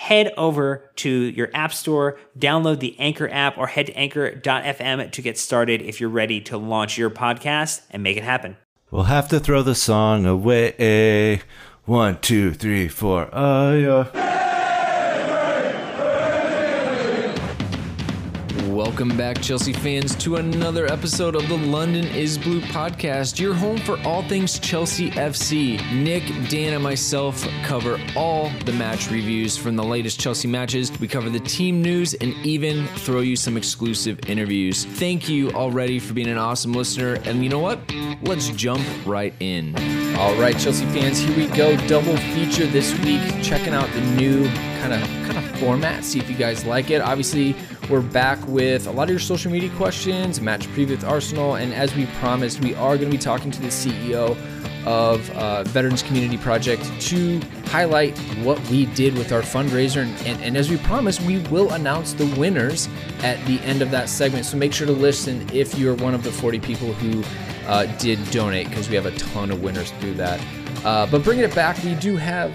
Head over to your app store, download the Anchor app, or head to anchor.fm to get started if you're ready to launch your podcast and make it happen. We'll have to throw the song away. One, two, three, four. Oh, yeah. Welcome back, Chelsea fans, to another episode of the London is Blue podcast, your home for all things Chelsea FC. Nick, Dan, and myself cover all the match reviews from the latest Chelsea matches. We cover the team news and even throw you some exclusive interviews. Thank you already for being an awesome listener. And you know what? Let's jump right in. All right, Chelsea fans, here we go. Double feature this week. Checking out the new kind of kind of format. See if you guys like it. Obviously, we're back with a lot of your social media questions, match preview with Arsenal, and as we promised, we are going to be talking to the CEO of uh, Veterans Community Project to highlight what we did with our fundraiser. And, and, and, as we promised, we will announce the winners at the end of that segment. So make sure to listen if you're one of the 40 people who uh, did donate, because we have a ton of winners through that. Uh, but bringing it back, we do have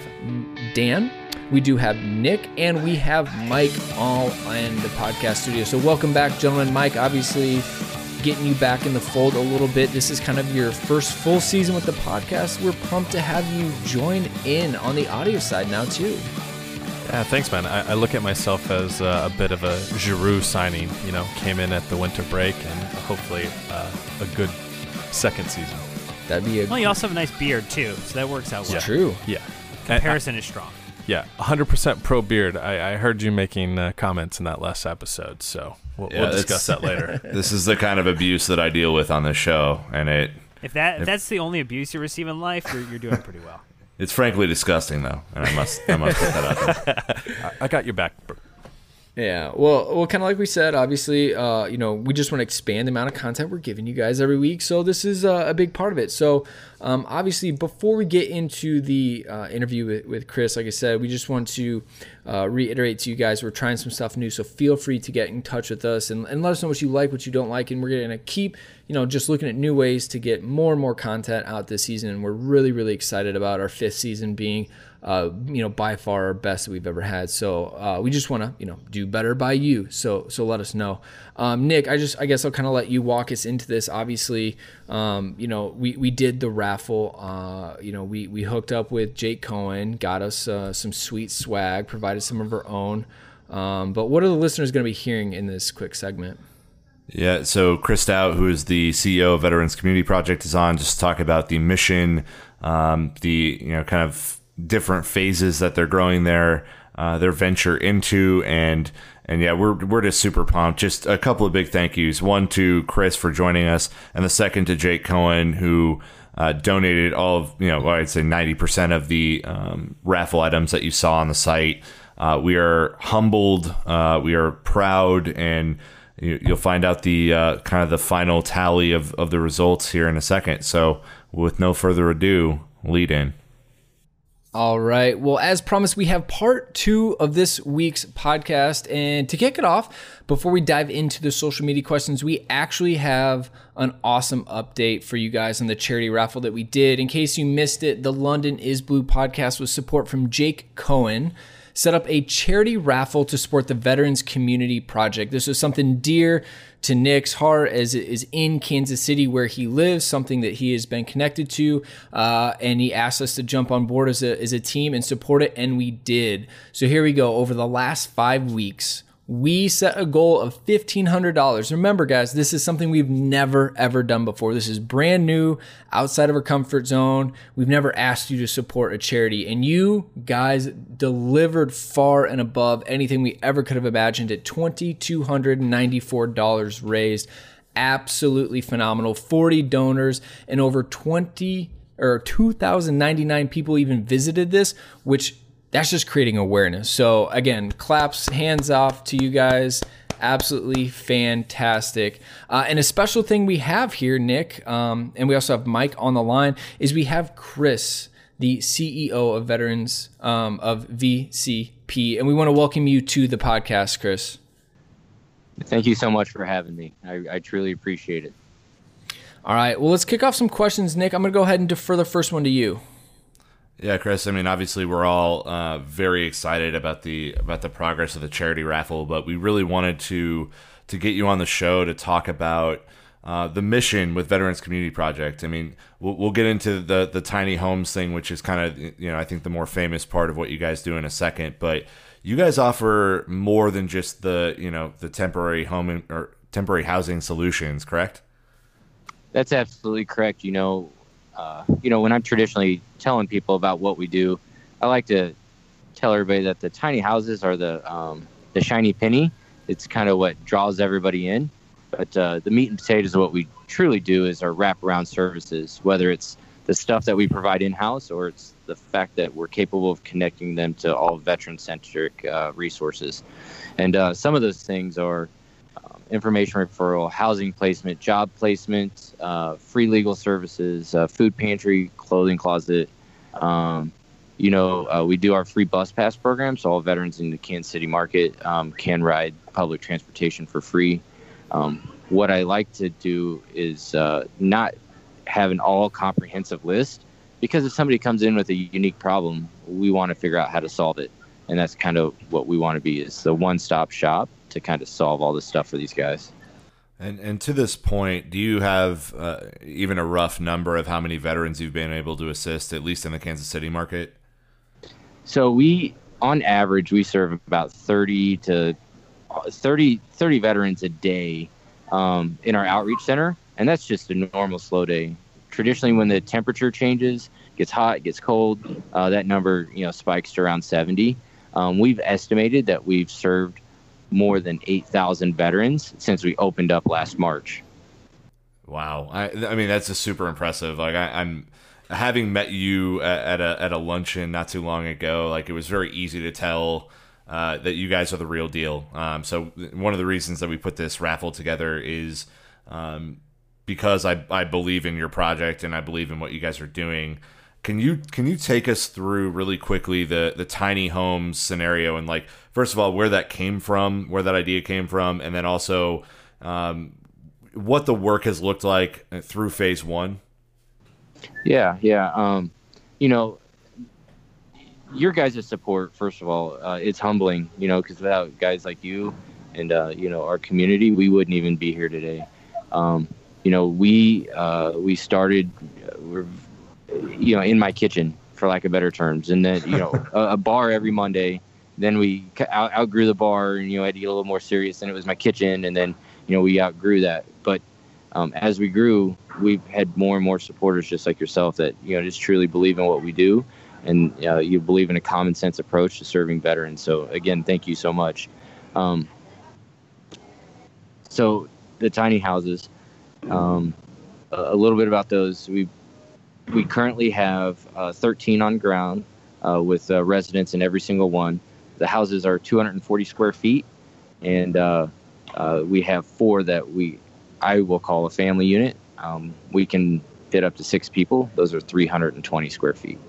Dan we do have Nick and we have Mike all in the podcast studio. So, welcome back, gentlemen. Mike, obviously, getting you back in the fold a little bit. This is kind of your first full season with the podcast. We're pumped to have you join in on the audio side now, too. Yeah, thanks, man. I, I look at myself as uh, a bit of a Giroud signing. You know, came in at the winter break and hopefully uh, a good second season. That'd be a. Well, you also have a nice beard too, so that works out well. Yeah. True. Yeah. Comparison I, is strong. Yeah, 100% pro beard. I, I heard you making uh, comments in that last episode, so we'll, yeah, we'll discuss that later. this is the kind of abuse that I deal with on this show, and it. If that if that's the only abuse you receive in life, you're, you're doing pretty well. It's frankly disgusting, though, and I must I must put that out there. I, I got your back. Yeah, well, well, kind of like we said, obviously, uh, you know, we just want to expand the amount of content we're giving you guys every week. So this is uh, a big part of it. So um, obviously, before we get into the uh, interview with, with, Chris, like I said, we just want to uh, reiterate to you guys we're trying some stuff new. So feel free to get in touch with us and, and let us know what you like, what you don't like, and we're going to keep, you know, just looking at new ways to get more and more content out this season. And we're really, really excited about our fifth season being uh, you know, by far our best that we've ever had. So uh, we just want to, you know, do better by you. So so let us know. Um, Nick, I just I guess I'll kind of let you walk us into this. Obviously, um, you know, we we did the raffle. Uh, you know, we we hooked up with Jake Cohen, got us uh, some sweet swag, provided some of our own. Um, but what are the listeners going to be hearing in this quick segment? Yeah, so Chris Stout, who is the CEO of Veterans Community Project, is on just to talk about the mission, um, the you know kind of different phases that they're growing their uh, their venture into, and and yeah, we're we're just super pumped. Just a couple of big thank yous. One to Chris for joining us, and the second to Jake Cohen who uh, donated all of you know I'd say ninety percent of the um, raffle items that you saw on the site. Uh, we are humbled, uh, we are proud, and you, will find out the uh, kind of the final tally of, of the results here in a second. So, with no further ado, lead in. All right. Well, as promised, we have part two of this week's podcast. And to kick it off, before we dive into the social media questions, we actually have an awesome update for you guys on the charity raffle that we did. In case you missed it, the London is Blue podcast with support from Jake Cohen set up a charity raffle to support the Veterans Community Project. This was something dear to Nick's heart as it is in Kansas City where he lives, something that he has been connected to. Uh, and he asked us to jump on board as a, as a team and support it, and we did. So here we go. Over the last five weeks, we set a goal of $1,500. Remember, guys, this is something we've never, ever done before. This is brand new, outside of our comfort zone. We've never asked you to support a charity, and you guys delivered far and above anything we ever could have imagined at $2,294 raised. Absolutely phenomenal. 40 donors and over 20 or 2,099 people even visited this, which that's just creating awareness. So again, claps, hands off to you guys. Absolutely fantastic. Uh, and a special thing we have here, Nick, um, and we also have Mike on the line, is we have Chris, the CEO of Veterans um, of VCP, and we want to welcome you to the podcast, Chris. Thank you so much for having me. I, I truly appreciate it. All right. Well, let's kick off some questions, Nick. I'm going to go ahead and defer the first one to you. Yeah, Chris. I mean, obviously, we're all uh, very excited about the about the progress of the charity raffle, but we really wanted to to get you on the show to talk about uh, the mission with Veterans Community Project. I mean, we'll, we'll get into the the tiny homes thing, which is kind of you know I think the more famous part of what you guys do in a second. But you guys offer more than just the you know the temporary home in, or temporary housing solutions, correct? That's absolutely correct. You know, uh, you know, when I'm traditionally telling people about what we do, I like to tell everybody that the tiny houses are the um, the shiny penny. It's kind of what draws everybody in. But uh, the meat and potatoes of what we truly do is our wraparound services, whether it's the stuff that we provide in house or it's the fact that we're capable of connecting them to all veteran centric uh, resources. And uh, some of those things are information referral, housing placement, job placement, uh, free legal services, uh, food pantry, clothing closet. Um, you know, uh, we do our free bus pass program, so all veterans in the Kansas City market um, can ride public transportation for free. Um, what I like to do is uh, not have an all comprehensive list because if somebody comes in with a unique problem, we want to figure out how to solve it. And that's kind of what we want to be is the one stop shop to kind of solve all this stuff for these guys. And and to this point, do you have uh, even a rough number of how many veterans you've been able to assist, at least in the Kansas City market? So we, on average, we serve about thirty to 30, 30 veterans a day um, in our outreach center, and that's just a normal slow day. Traditionally, when the temperature changes, gets hot, gets cold, uh, that number you know spikes to around seventy. Um, we've estimated that we've served more than 8,000 veterans since we opened up last March. Wow. I, I mean, that's just super impressive. Like, I, am having met you at, a, at a luncheon not too long ago, like, it was very easy to tell. Uh, that you guys are the real deal. Um, so one of the reasons that we put this raffle together is um, because I, I believe in your project and I believe in what you guys are doing. Can you can you take us through really quickly the the tiny homes scenario and like first of all where that came from, where that idea came from, and then also um, what the work has looked like through phase one? Yeah, yeah. Um, you know, your guys' support, first of all, uh, it's humbling. You know, because without guys like you and uh, you know our community, we wouldn't even be here today. Um, you know, we uh, we started. Uh, we're you know, in my kitchen, for lack of better terms, and then you know, a, a, bar every Monday. Then we out, outgrew the bar, and you know, I had to get a little more serious. And it was my kitchen, and then you know, we outgrew that. But um, as we grew, we've had more and more supporters, just like yourself, that you know, just truly believe in what we do, and uh, you believe in a common sense approach to serving veterans. So again, thank you so much. Um, so the tiny houses, um, a, little bit about those. We we currently have uh, 13 on ground uh, with uh, residents in every single one. The houses are 240 square feet, and uh, uh, we have four that we I will call a family unit. Um, we can fit up to six people. Those are 320 square feet.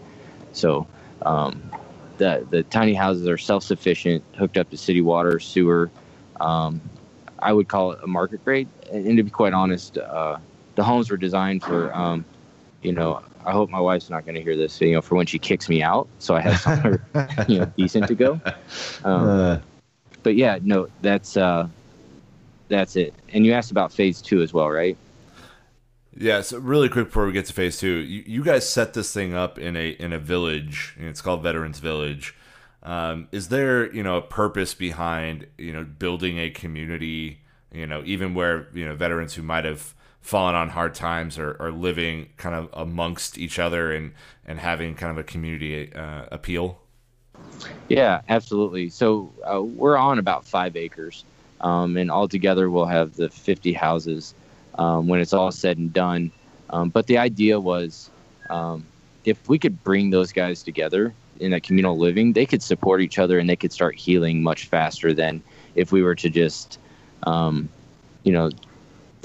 So um, the the tiny houses are self sufficient, hooked up to city water, sewer. Um, I would call it a market grade. And to be quite honest, uh, the homes were designed for, um, you know, I hope my wife's not going to hear this, you know, for when she kicks me out. So I have somewhere, you know, decent to go. Um, Uh, but yeah, no, that's uh, that's it. And you asked about phase two as well, right? Yeah, so really quick before we get to phase two, you, you guys set this thing up in a in a village, and it's called Veterans Village. Um, is there you know a purpose behind you know building a community, you know, even where you know veterans who might have fallen on hard times or, are living kind of amongst each other and and having kind of a community uh, appeal? Yeah, absolutely. So uh, we're on about five acres, um, and altogether we'll have the 50 houses um, when it's all said and done. Um, but the idea was um, if we could bring those guys together in a communal living, they could support each other and they could start healing much faster than if we were to just, um, you know,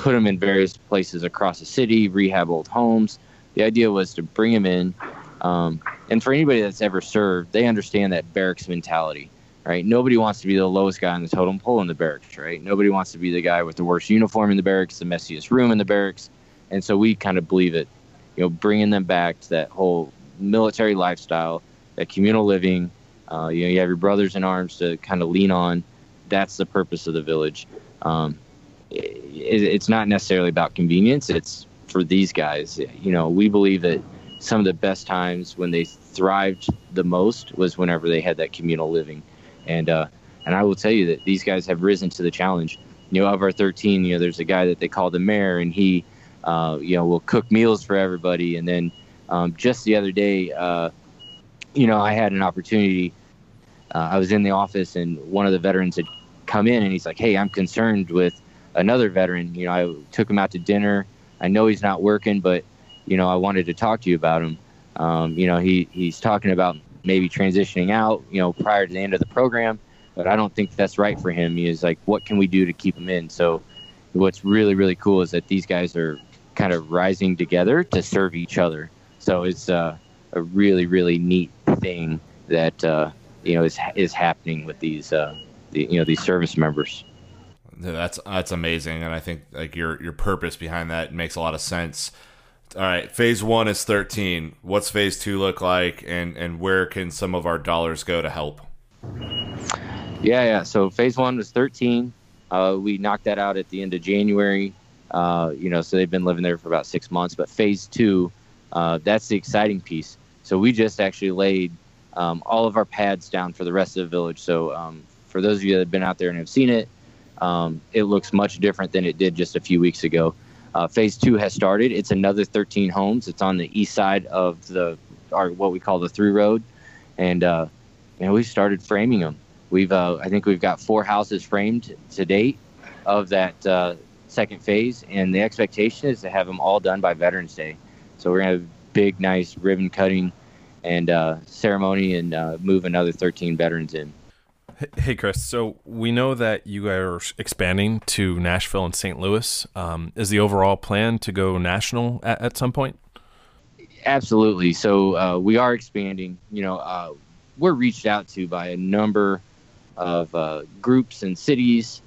put them in various places across the city, rehab old homes. The idea was to bring them in. Um, and for anybody that's ever served, they understand that barracks mentality, right? Nobody wants to be the lowest guy on the totem pole in the barracks, right? Nobody wants to be the guy with the worst uniform in the barracks, the messiest room in the barracks. And so we kind of believe it, you know, bringing them back to that whole military lifestyle, that communal living. Uh, you know, you have your brothers in arms to kind of lean on. That's the purpose of the village. Um, it's not necessarily about convenience. It's for these guys. You know, we believe that some of the best times when they thrived the most was whenever they had that communal living, and uh, and I will tell you that these guys have risen to the challenge. You know, of our 13, you know, there's a guy that they call the mayor, and he, uh, you know, will cook meals for everybody. And then um, just the other day, uh, you know, I had an opportunity. Uh, I was in the office, and one of the veterans had come in, and he's like, "Hey, I'm concerned with another veteran. You know, I took him out to dinner. I know he's not working, but you know, I wanted to talk to you about him. Um, you know, he he's talking about maybe transitioning out, you know, prior to the end of the program, but I don't think that's right for him. He is like, what can we do to keep him in? So, what's really really cool is that these guys are kind of rising together to serve each other. So it's uh, a really really neat thing that uh, you know is is happening with these uh, the, you know these service members. That's that's amazing, and I think like your your purpose behind that makes a lot of sense. All right, phase one is thirteen. What's phase two look like, and and where can some of our dollars go to help? Yeah, yeah. So phase one was 13. Uh, we knocked that out at the end of January. Uh, you know, so they've been living there for about six months. But phase two, uh, that's the exciting piece. So we just actually laid um, all of our pads down for the rest of the village. So um, for those of you that have been out there and have seen it, um, it looks much different than it did just a few weeks ago. Uh, phase two has started. It's another 13 homes. It's on the east side of the, our what we call the through road, and uh, we started framing them. We've uh, I think we've got four houses framed to date of that uh, second phase, and the expectation is to have them all done by Veterans Day. So we're gonna have a big, nice ribbon cutting and uh, ceremony, and uh, move another 13 veterans in. Hey- Chris. So we know that you are expanding to Nashville and St. Louis. Um, is the overall plan to go national at, at some point? Absolutely. So uh, we are expanding. You know, uh, we're reached out to by a number of uh, groups and cities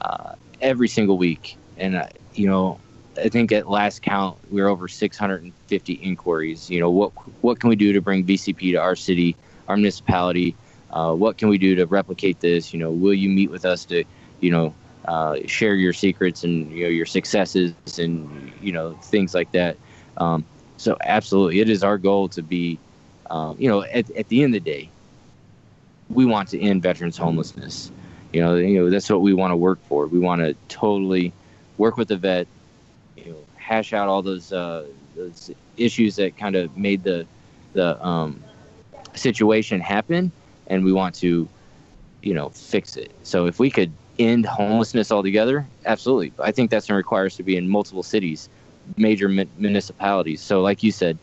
uh, every single week, and uh, you know, I think at last count we are over 650 inquiries. You know, what what can we do to bring VCP to our city, our municipality? Uh, what can we do to replicate this? You know, will you meet with us to, you know, uh, share your secrets and you know your successes and you know things like that. Um, so absolutely, it is our goal to be, um, you know, at, at the end of the day, we want to end veterans homelessness. You know, you know that's what we want to work for. We want to totally work with the vet, you know, hash out all those uh, those issues that kind of made the the um, situation happen, and we want to you know, fix it. So if we could end homelessness altogether, absolutely. I think that's going to require us to be in multiple cities, major mi- municipalities. So like you said,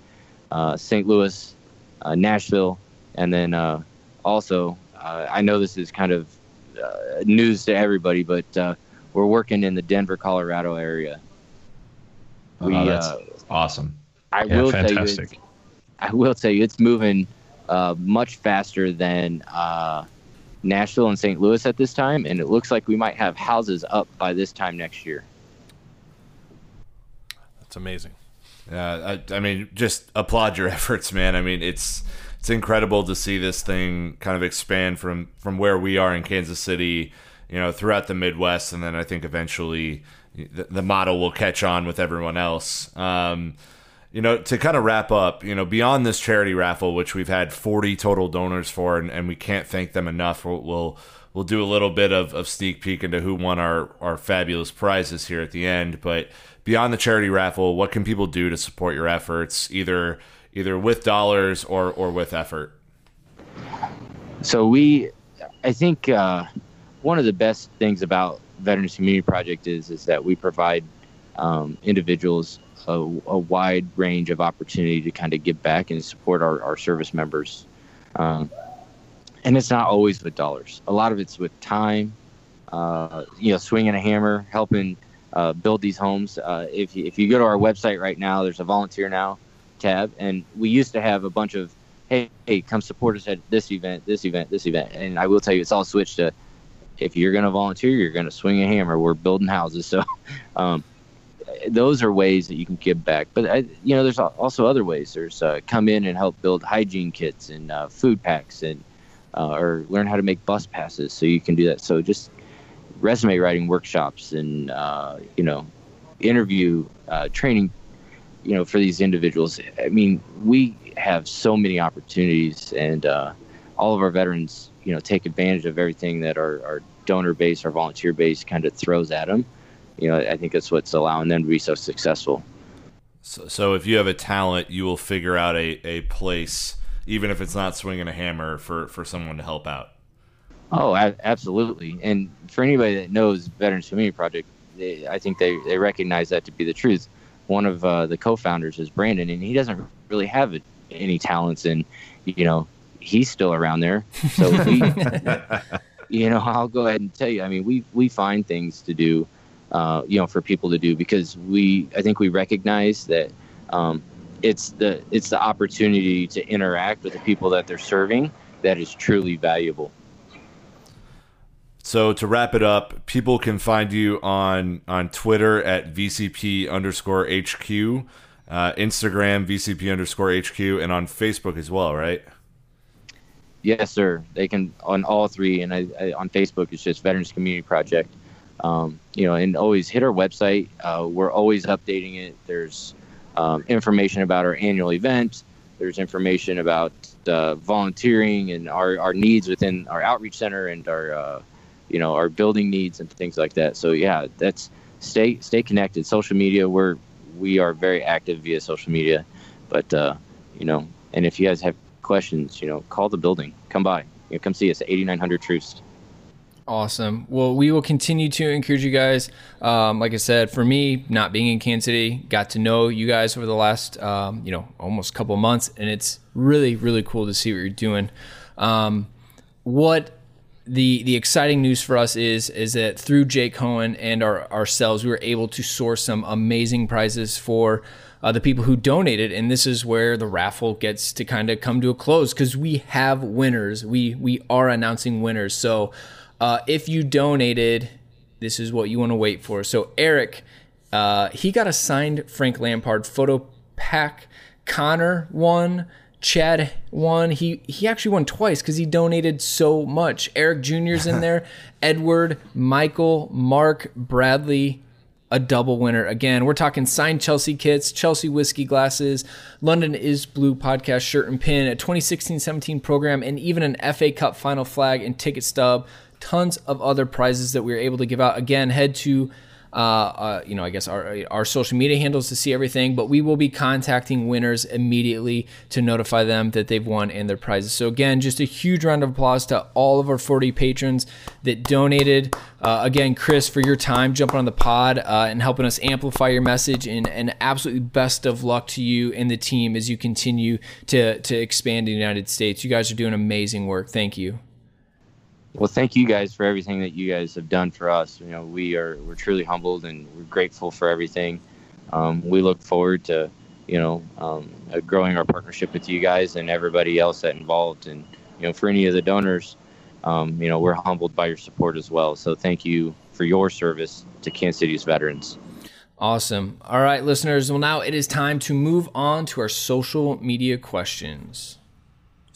uh, St. Louis, uh, Nashville, and then uh, also uh, I know this is kind of uh, news to everybody, but uh, we're working in the Denver, Colorado area. Oh, We, that's uh, awesome. I Yeah, will tell you, I will tell you, it's moving uh, much faster than uh, Nashville and St. Louis at this time, and it looks like we might have houses up by this time next year. That's amazing. Yeah, I, I mean, just applaud your efforts, man. I mean, it's it's incredible to see this thing kind of expand from from where we are in Kansas City, you know, throughout the Midwest, and then I think eventually the, the model will catch on with everyone else. Um, you know, to kind of wrap up, you know, beyond this charity raffle, which we've had 40 total donors for, and, and we can't thank them enough. We'll, we'll we'll do a little bit of, of sneak peek into who won our, our fabulous prizes here at the end. But beyond the charity raffle, what can people do to support your efforts, either either with dollars or, or with effort? So we, I think uh, one of the best things about Veterans Community Project is is that we provide um, individuals a, a wide range of opportunity to kind of give back and support our, our service members. Um, and it's not always with dollars. A lot of it's with time, uh, you know, swinging a hammer, helping uh, build these homes. Uh, if, you, if you go to our website right now, there's a volunteer now tab. And we used to have a bunch of, hey, hey, come support us at this event, this event, this event. And I will tell you, it's all switched to if you're going to volunteer, you're going to swing a hammer. We're building houses. So, um, those are ways that you can give back. But I, you know, there's also other ways. There's uh, come in and help build hygiene kits and uh, food packs, and uh, or learn how to make bus passes. So you can do that. So just resume writing workshops and uh, you know, interview uh, training. You know, for these individuals. I mean, we have so many opportunities, and uh, all of our veterans, you know, take advantage of everything that our, our donor base, our volunteer base, kind of throws at them you know, I think that's what's allowing them to be so successful. So, so if you have a talent, you will figure out a, a place, even if it's not swinging a hammer, for, for someone to help out. Oh, a- absolutely. And for anybody that knows Veterans Community Project, they, I think they, they recognize that to be the truth. One of uh, the co-founders is Brandon, and he doesn't really have any talents, and you know, he's still around there. So we, you know, I'll go ahead and tell you. I mean, we we find things to do, uh, you know, for people to do because we, I think we recognize that um, it's the it's the opportunity to interact with the people that they're serving that is truly valuable. So to wrap it up, people can find you on on Twitter at VCP underscore HQ, uh, Instagram VCP underscore HQ, and on Facebook as well, right? Yes, sir. They can on all three, and I, I, on Facebook it's just Veterans Community Project. Um, you know, and always hit our website. Uh, we're always updating it. There's um, information about our annual event. There's information about uh, volunteering and our, our needs within our outreach center and our uh, you know our building needs and things like that. So yeah, that's stay stay connected. Social media, we're we are very active via social media, but uh, you know, and if you guys have questions, you know, call the building, come by, you know, come see us at 8900 Troost. Awesome. Well, we will continue to encourage you guys. Um, like I said, for me, not being in Kansas City, got to know you guys over the last, um, you know, almost couple months, and it's really, really cool to see what you're doing. Um, what the the exciting news for us is is that through Jake Cohen and our ourselves, we were able to source some amazing prizes for uh, the people who donated, and this is where the raffle gets to kind of come to a close because we have winners. We we are announcing winners. So uh, if you donated, this is what you want to wait for. So Eric, uh, he got a signed Frank Lampard photo pack. Connor won. Chad won. He he actually won twice because he donated so much. Eric Jr.'s in there. Edward, Michael, Mark, Bradley, a double winner. Again, we're talking signed Chelsea kits, Chelsea whiskey glasses, London is Blue podcast shirt and pin, a 2016-17 program, and even an FA Cup final flag and ticket stub. Tons of other prizes that we were able to give out. Again, head to uh, uh, you know, I guess our our social media handles to see everything. But we will be contacting winners immediately to notify them that they've won and their prizes. So again, just a huge round of applause to all of our 40 patrons that donated. Uh, again, Chris, for your time jumping on the pod uh, and helping us amplify your message, and, and absolutely best of luck to you and the team as you continue to to expand the United States. You guys are doing amazing work. Thank you. Well, thank you guys for everything that you guys have done for us. You know, we are we're truly humbled and we're grateful for everything. Um, we look forward to, you know, um, uh, growing our partnership with you guys and everybody else that involved. And you know, for any of the donors, um, you know, we're humbled by your support as well. So thank you for your service to Kansas City's veterans. Awesome. All right, listeners. Well, now it is time to move on to our social media questions.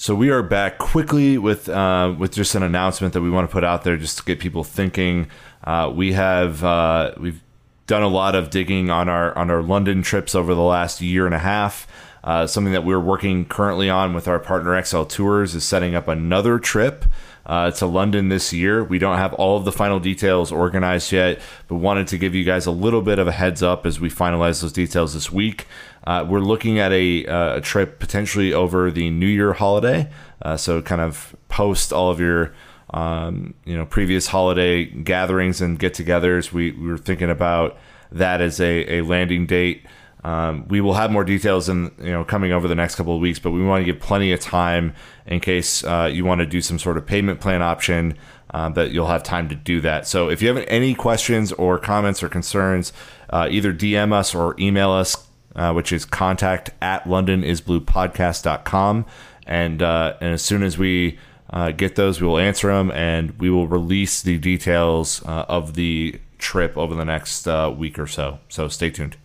So we are back quickly with uh, with just an announcement that we want to put out there, just to get people thinking. Uh, we have uh, we've done a lot of digging on our on our London trips over the last year and a half. Uh, something that we're working currently on with our partner XL Tours is setting up another trip uh, to London this year. We don't have all of the final details organized yet, but wanted to give you guys a little bit of a heads up as we finalize those details this week. Uh, we're looking at a, uh, a, trip potentially over the New Year holiday, uh, so kind of post all of your um, you know previous holiday gatherings and get-togethers. We, we were thinking about that as a, a landing date. Um, we will have more details in you know coming over the next couple of weeks, but we want to give plenty of time in case uh, you want to do some sort of payment plan option. Uh, that you'll have time to do that. So if you have any questions or comments or concerns, uh, either DM us or email us uh, which is contact at londonisbluepodcast.com. And, uh, and as soon as we uh, get those, we will answer them and we will release the details uh, of the trip over the next uh, week or so. So stay tuned.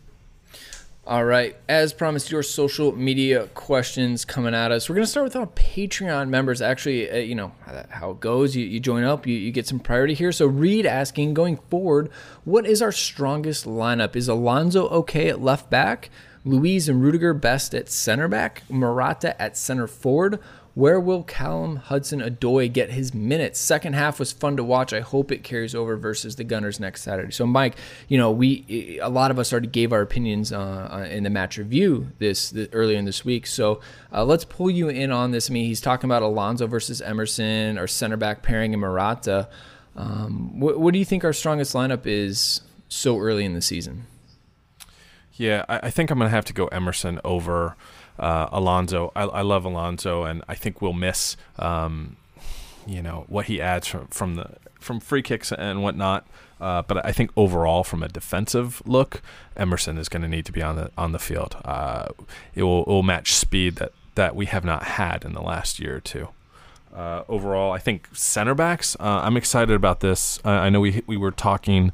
All right. As promised, your social media questions coming at us. We're going to start with our Patreon members. Actually, uh, you know how it goes. You, you join up, you, you get some priority here. So, Reed asking going forward, what is our strongest lineup? Is Alonso okay at left back? Luiz and Rudiger best at center back? Morata at center forward? Where will Callum Hudson Odoi get his minutes? Second half was fun to watch. I hope it carries over versus the Gunners next Saturday. So, Mike, you know, we a lot of us already gave our opinions uh, in the match review this, this earlier in this week. So uh, let's pull you in on this. I mean, he's talking about Alonso versus Emerson, our center back pairing, and Morata. Um, what, what do you think our strongest lineup is so early in the season? Yeah, I think I'm going to have to go Emerson over uh, Alonso. I, I, love Alonso, and I think we'll miss, um, you know, what he adds from from the from free kicks and whatnot. Uh, but I think overall, from a defensive look, Emerson is going to need to be on the on the field. Uh, it will it will match speed that that we have not had in the last year or two. Uh, overall, I think center backs. Uh, I'm excited about this. I know we we were talking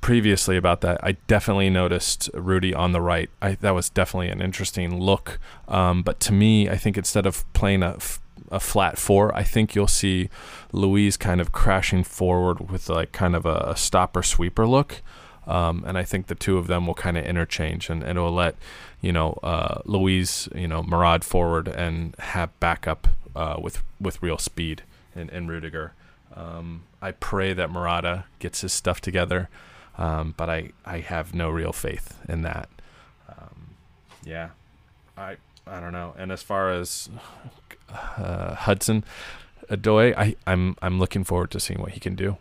previously about that. I definitely noticed Rudy on the right. I, that was definitely an interesting look. Um, but to me, I think instead of playing a, a flat four, I think you'll see Luiz kind of crashing forward with like kind of a, a stopper sweeper look. Um, and I think the two of them will kind of interchange, and, and it will let you know uh, Luiz, you know, Murad forward and have backup uh, with with real speed in, in Rudiger. Um, I pray that Morata gets his stuff together, um, but I, I have no real faith in that. Um, yeah, I I don't know. And as far as uh, Hudson Odoi, I I'm I'm looking forward to seeing what he can do.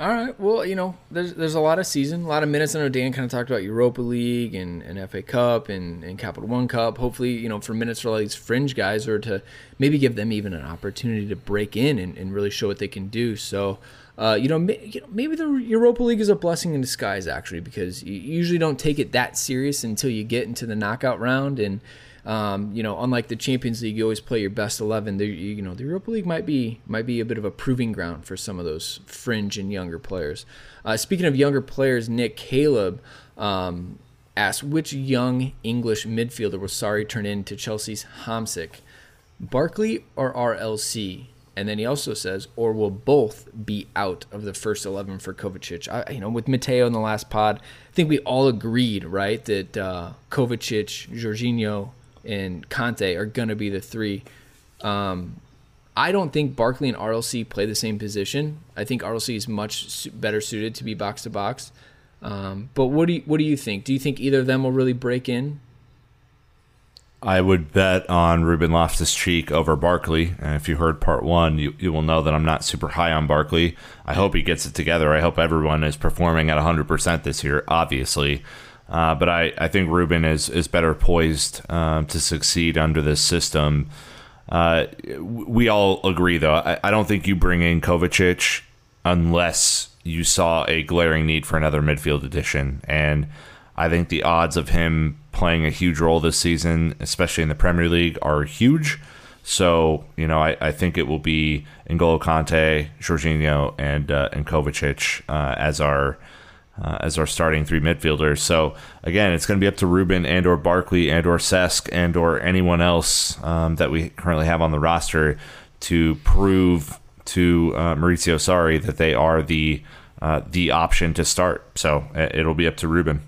All right. Well, you know, there's there's a lot of season, a lot of minutes. I know Dan kind of talked about Europa League and, and FA Cup and, and Capital One Cup. Hopefully, you know, for minutes for all these fringe guys or to maybe give them even an opportunity to break in and, and really show what they can do. So, uh, you, know, maybe the Europa League is a blessing in disguise, actually, because you usually don't take it that serious until you get into the knockout round. And, um, you know, unlike the Champions League, you always play your best eleven. The, you know, the Europa League might be might be a bit of a proving ground for some of those fringe and younger players. Uh, speaking of younger players, Nick Caleb um, asked which young English midfielder will Sarri turn into Chelsea's Hamsik, Barkley or RLC? And then he also says, or will both be out of the first 11 for Kovacic? I, you know, with Mateo in the last pod, I think we all agreed, right, that uh, Kovacic, Jorginho, and Kante are going to be the three. Um, I don't think Barkley and RLC play the same position. I think RLC is much better suited to be box to box. Um, but what do you, what do you think? Do you think either of them will really break in? I would bet on Ruben Loftus Cheek over Barkley. And if you heard part one, you, you will know that I'm not super high on Barkley. I hope he gets it together. I hope everyone is performing at 100% this year, obviously. Uh, but I, I think Ruben is, is better poised um, to succeed under this system. Uh, we all agree, though. I, I don't think you bring in Kovacic unless you saw a glaring need for another midfield addition. And I think the odds of him playing a huge role this season, especially in the Premier League, are huge. So, you know, I, I think it will be N'Golo Kante, Jorginho, and uh, and Kovacic uh, as our uh, as our starting three midfielders. So again, it's going to be up to Ruben and or Barkley and or Cesc and or anyone else um, that we currently have on the roster to prove to uh, Maurizio Sarri that they are the uh, the option to start. So it'll be up to Ruben.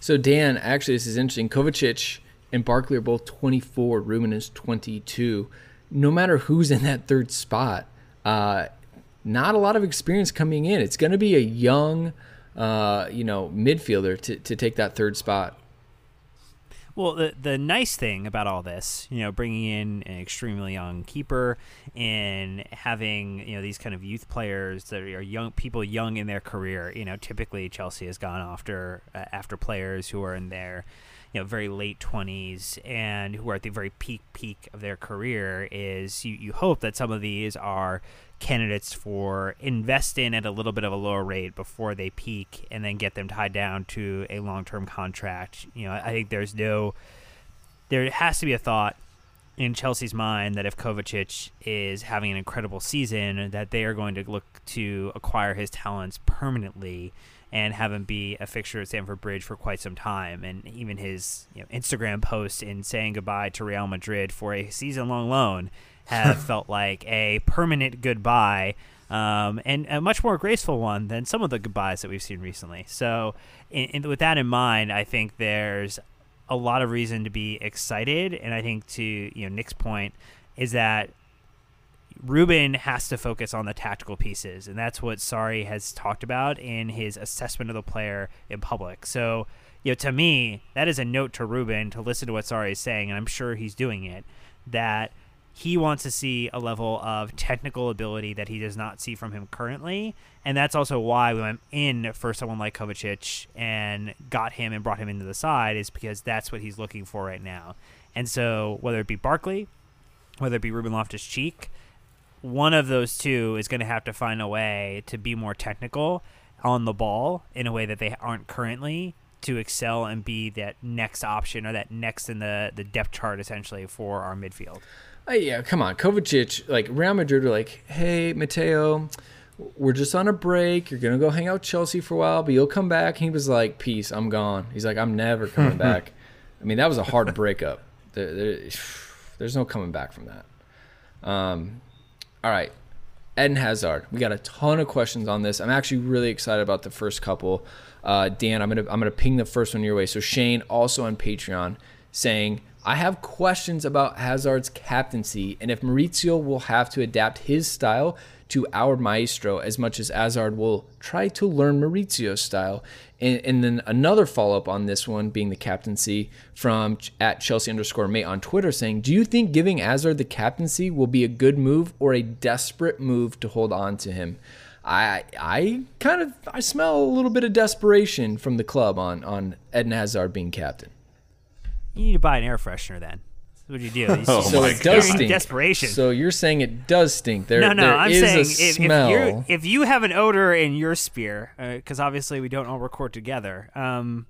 So Dan, actually, this is interesting. Kovacic and Barkley are both 24. Ruben is 22. No matter who's in that third spot, uh, not a lot of experience coming in. It's going to be a young, uh, you know, midfielder to, to take that third spot. Well, the the nice thing about all this, you know, bringing in an extremely young keeper and having you know these kind of youth players that are young people young in their career. You know, typically Chelsea has gone after uh, after players who are in their you know very late 20s and who are at the very peak peak of their career is you, you hope that some of these are candidates for invest in at a little bit of a lower rate before they peak and then get them tied down to a long-term contract. You know, I think there's no there has to be a thought in Chelsea's mind that if Kovacic is having an incredible season that they are going to look to acquire his talents permanently and have him be a fixture at Stamford Bridge for quite some time. And even his you know, Instagram post in saying goodbye to Real Madrid for a season long loan have felt like a permanent goodbye. Um, and a much more graceful one than some of the goodbyes that we've seen recently. So, in, in, with that in mind, I think there's a lot of reason to be excited. And I think to you know Nick's point is that Ruben has to focus on the tactical pieces, and that's what Sarri has talked about in his assessment of the player in public. So, you know, to me, that is a note to Ruben to listen to what Sarri is saying, and I'm sure he's doing it. That he wants to see a level of technical ability that he does not see from him currently, and that's also why we went in for someone like Kovacic and got him and brought him into the side is because that's what he's looking for right now. And so, whether it be Barkley, whether it be Ruben Loftus Cheek one of those two is going to have to find a way to be more technical on the ball in a way that they aren't currently to excel and be that next option or that next in the, the depth chart essentially for our midfield. Uh, yeah, come on. Kovacic, like Real Madrid were like, hey, Mateo, we're just on a break. You're going to go hang out with Chelsea for a while, but you'll come back. He was like, peace, I'm gone. He's like, I'm never coming back. I mean, that was a hard breakup. There, there, there's no coming back from that. Um, all right. Eden Hazard. We got a ton of questions on this. I'm actually really excited about the first couple. Uh, Dan, I'm gonna I'm gonna ping the first one your way. So Shane, also on Patreon, saying I have questions about Hazard's captaincy and if Maurizio will have to adapt his style to our maestro as much as Hazard will try to learn Maurizio's style. And, and then another follow up on this one being the captaincy from at Chelsea underscore mate on Twitter saying, Do you think giving Hazard the captaincy will be a good move or a desperate move to hold on to him? I I kind of I smell a little bit of desperation from the club on on Eden Hazard being captain. You need to buy an air freshener then. What would you do? oh so my it does God. stink. Desperation. So you're saying it does stink. There, no, no, there I'm is saying if, if smell. you if you have an odor in your spear, because obviously we don't all record together. Um,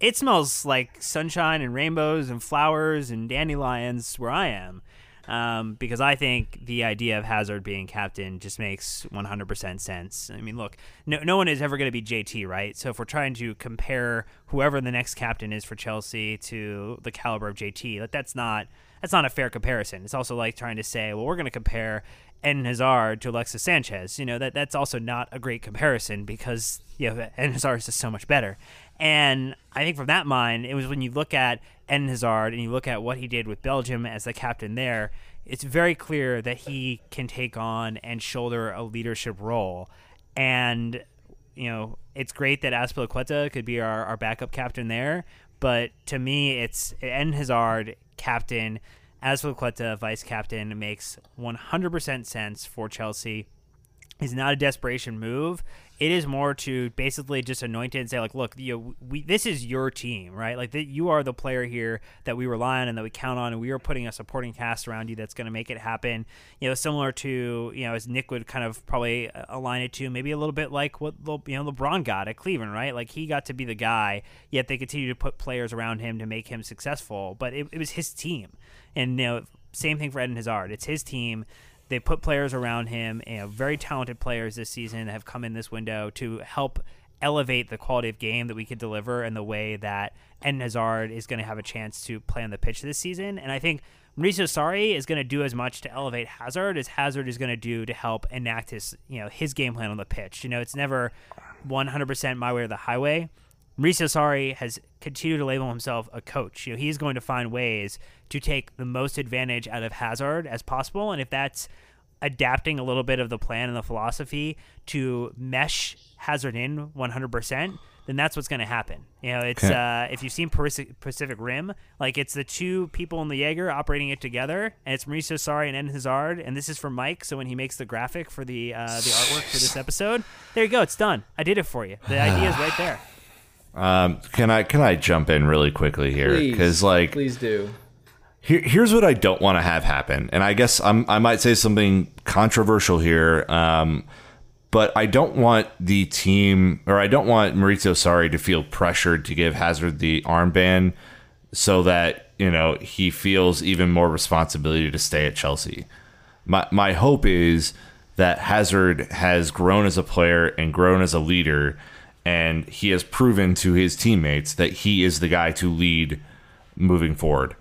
it smells like sunshine and rainbows and flowers and dandelions where I am. Um, because I think the idea of Hazard being captain just makes 100% sense. I mean, look, no, no one is ever going to be JT, right? So if we're trying to compare whoever the next captain is for Chelsea to the caliber of JT, that that's not that's not a fair comparison. It's also like trying to say, well, we're going to compare Eden Hazard to Alexis Sanchez. You know that that's also not a great comparison because you know Eden Hazard is just so much better. And I think from that mind, it was when you look at Eden Hazard and you look at what he did with Belgium as the captain there, it's very clear that he can take on and shoulder a leadership role. And you know, it's great that Azpilicueta could be our, our backup captain there, but to me, it's Eden Hazard captain, Azpilicueta vice captain makes 100% sense for Chelsea. Is not a desperation move. It is more to basically just anoint it and say, like, look, you know, we this is your team, right? Like, the, you are the player here that we rely on and that we count on, and we are putting a supporting cast around you that's going to make it happen. You know, similar to you know, as Nick would kind of probably uh, align it to, maybe a little bit like what you know LeBron got at Cleveland, right? Like he got to be the guy, yet they continue to put players around him to make him successful. But it, it was his team, and you know, same thing for Eden Hazard. It's his team they put players around him, know, very talented players this season have come in this window to help elevate the quality of game that we could deliver and the way that Eden Hazard is going to have a chance to play on the pitch this season. And I think Maurizio Sarri is going to do as much to elevate Hazard as Hazard is going to do to help enact his, you know, his game plan on the pitch. You know, it's never 100% my way or the highway. Maurizio Sarri has continued to label himself a coach. You know, he's going to find ways to take the most advantage out of Hazard as possible, and if that's adapting a little bit of the plan and the philosophy to mesh Hazard in 100%, then that's what's going to happen. You know, it's uh, if you've seen Pacific Rim, like it's the two people in the Jaeger operating it together, and it's Maurizio Sarri and Eden Hazard, and this is for Mike. So when he makes the graphic for the uh, the artwork for this episode, there you go, it's done. I did it for you. The idea is right there. Um, can I can I jump in really quickly here? Because like, please do. Here, here's what I don't want to have happen, and I guess I'm, I might say something controversial here, um, but I don't want the team, or I don't want Maurizio Sarri to feel pressured to give Hazard the armband, so that you know he feels even more responsibility to stay at Chelsea. My my hope is that Hazard has grown as a player and grown as a leader, and he has proven to his teammates that he is the guy to lead moving forward.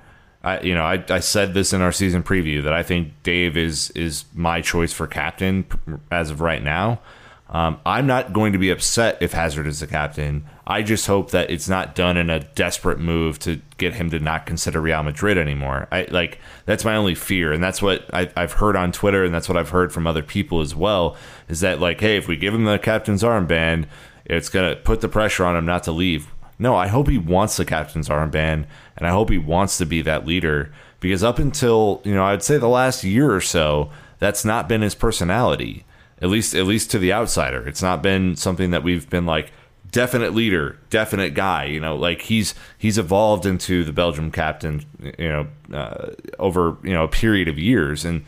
I, you know, I, I said this in our season preview that I think Dave is is my choice for captain as of right now. Um, I'm not going to be upset if Hazard is the captain. I just hope that it's not done in a desperate move to get him to not consider Real Madrid anymore. I like that's my only fear, and that's what I, I've heard on Twitter, and that's what I've heard from other people as well. Is that like, hey, if we give him the captain's armband, it's gonna put the pressure on him not to leave. No, I hope he wants the captain's armband, and I hope he wants to be that leader because up until you know, I'd say the last year or so, that's not been his personality. At least, at least to the outsider, it's not been something that we've been like definite leader, definite guy. You know, like he's he's evolved into the Belgium captain. You know, uh, over you know a period of years, and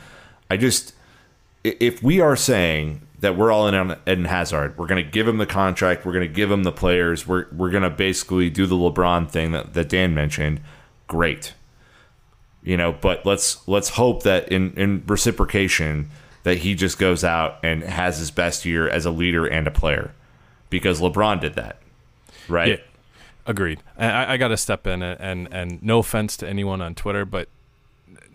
I just if we are saying that we're all in on Eden Hazard. We're going to give him the contract. We're going to give him the players. We're, we're going to basically do the LeBron thing that, that Dan mentioned. Great. You know, but let's let's hope that in, in reciprocation that he just goes out and has his best year as a leader and a player because LeBron did that. Right? Yeah. Agreed. I, I got to step in and, and and no offense to anyone on Twitter, but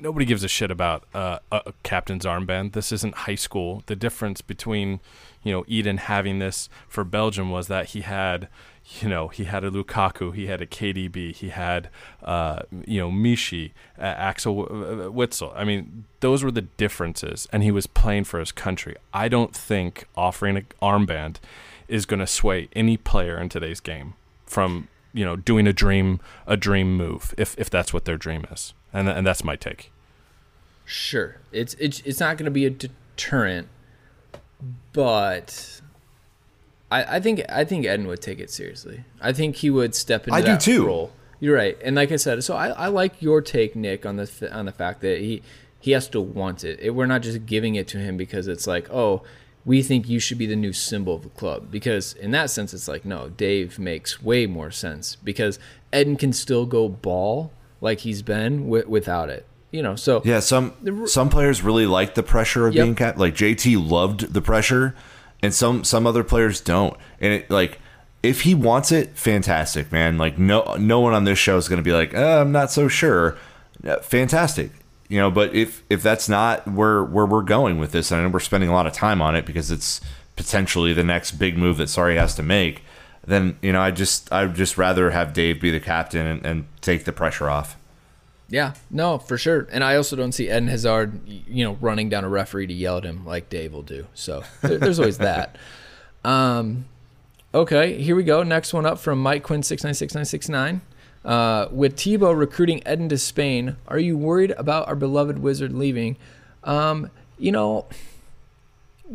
nobody gives a shit about uh, a captain's armband. This isn't high school. The difference between, you know, Eden having this for Belgium was that he had, you know, he had a Lukaku, he had a KDB, he had, uh, you know, Michy, uh, Axel Witsel. I mean, those were the differences, and he was playing for his country. I don't think offering an armband is going to sway any player in today's game from you know doing a dream a dream move if if that's what their dream is and and that's my take Sure, it's it's it's not going to be a deterrent, but I I think I think Eden would take it seriously. I think he would step into I that do too. role. You're right, and like I said, so I, I like your take, Nick, on the on the fact that he he has to want it. it. We're not just giving it to him because it's like, oh, we think you should be the new symbol of the club. Because in that sense, it's like, no, Dave makes way more sense because Eden can still go ball like he's been w- without it you know, so yeah, some some players really like the pressure of yep. being cap. Like JT loved the pressure, and some some other players don't. And it like if he wants it, fantastic, man. Like no no one on this show is going to be like, oh, I'm not so sure. Uh, fantastic, you know. But if if that's not where where we're going with this, and we're spending a lot of time on it because it's potentially the next big move that Sarri has to make, then you know I just I'd just rather have Dave be the captain and, and take the pressure off. Yeah, no, for sure. And I also don't see Eden Hazard, you know, running down a referee to yell at him like Dave will do. So there's always that. Um, Okay, here we go. Next one up from Mike Quinn six nine six nine six nine. Uh, with Thibaut recruiting Eden to Spain, are you worried about our beloved wizard leaving? Um, you know,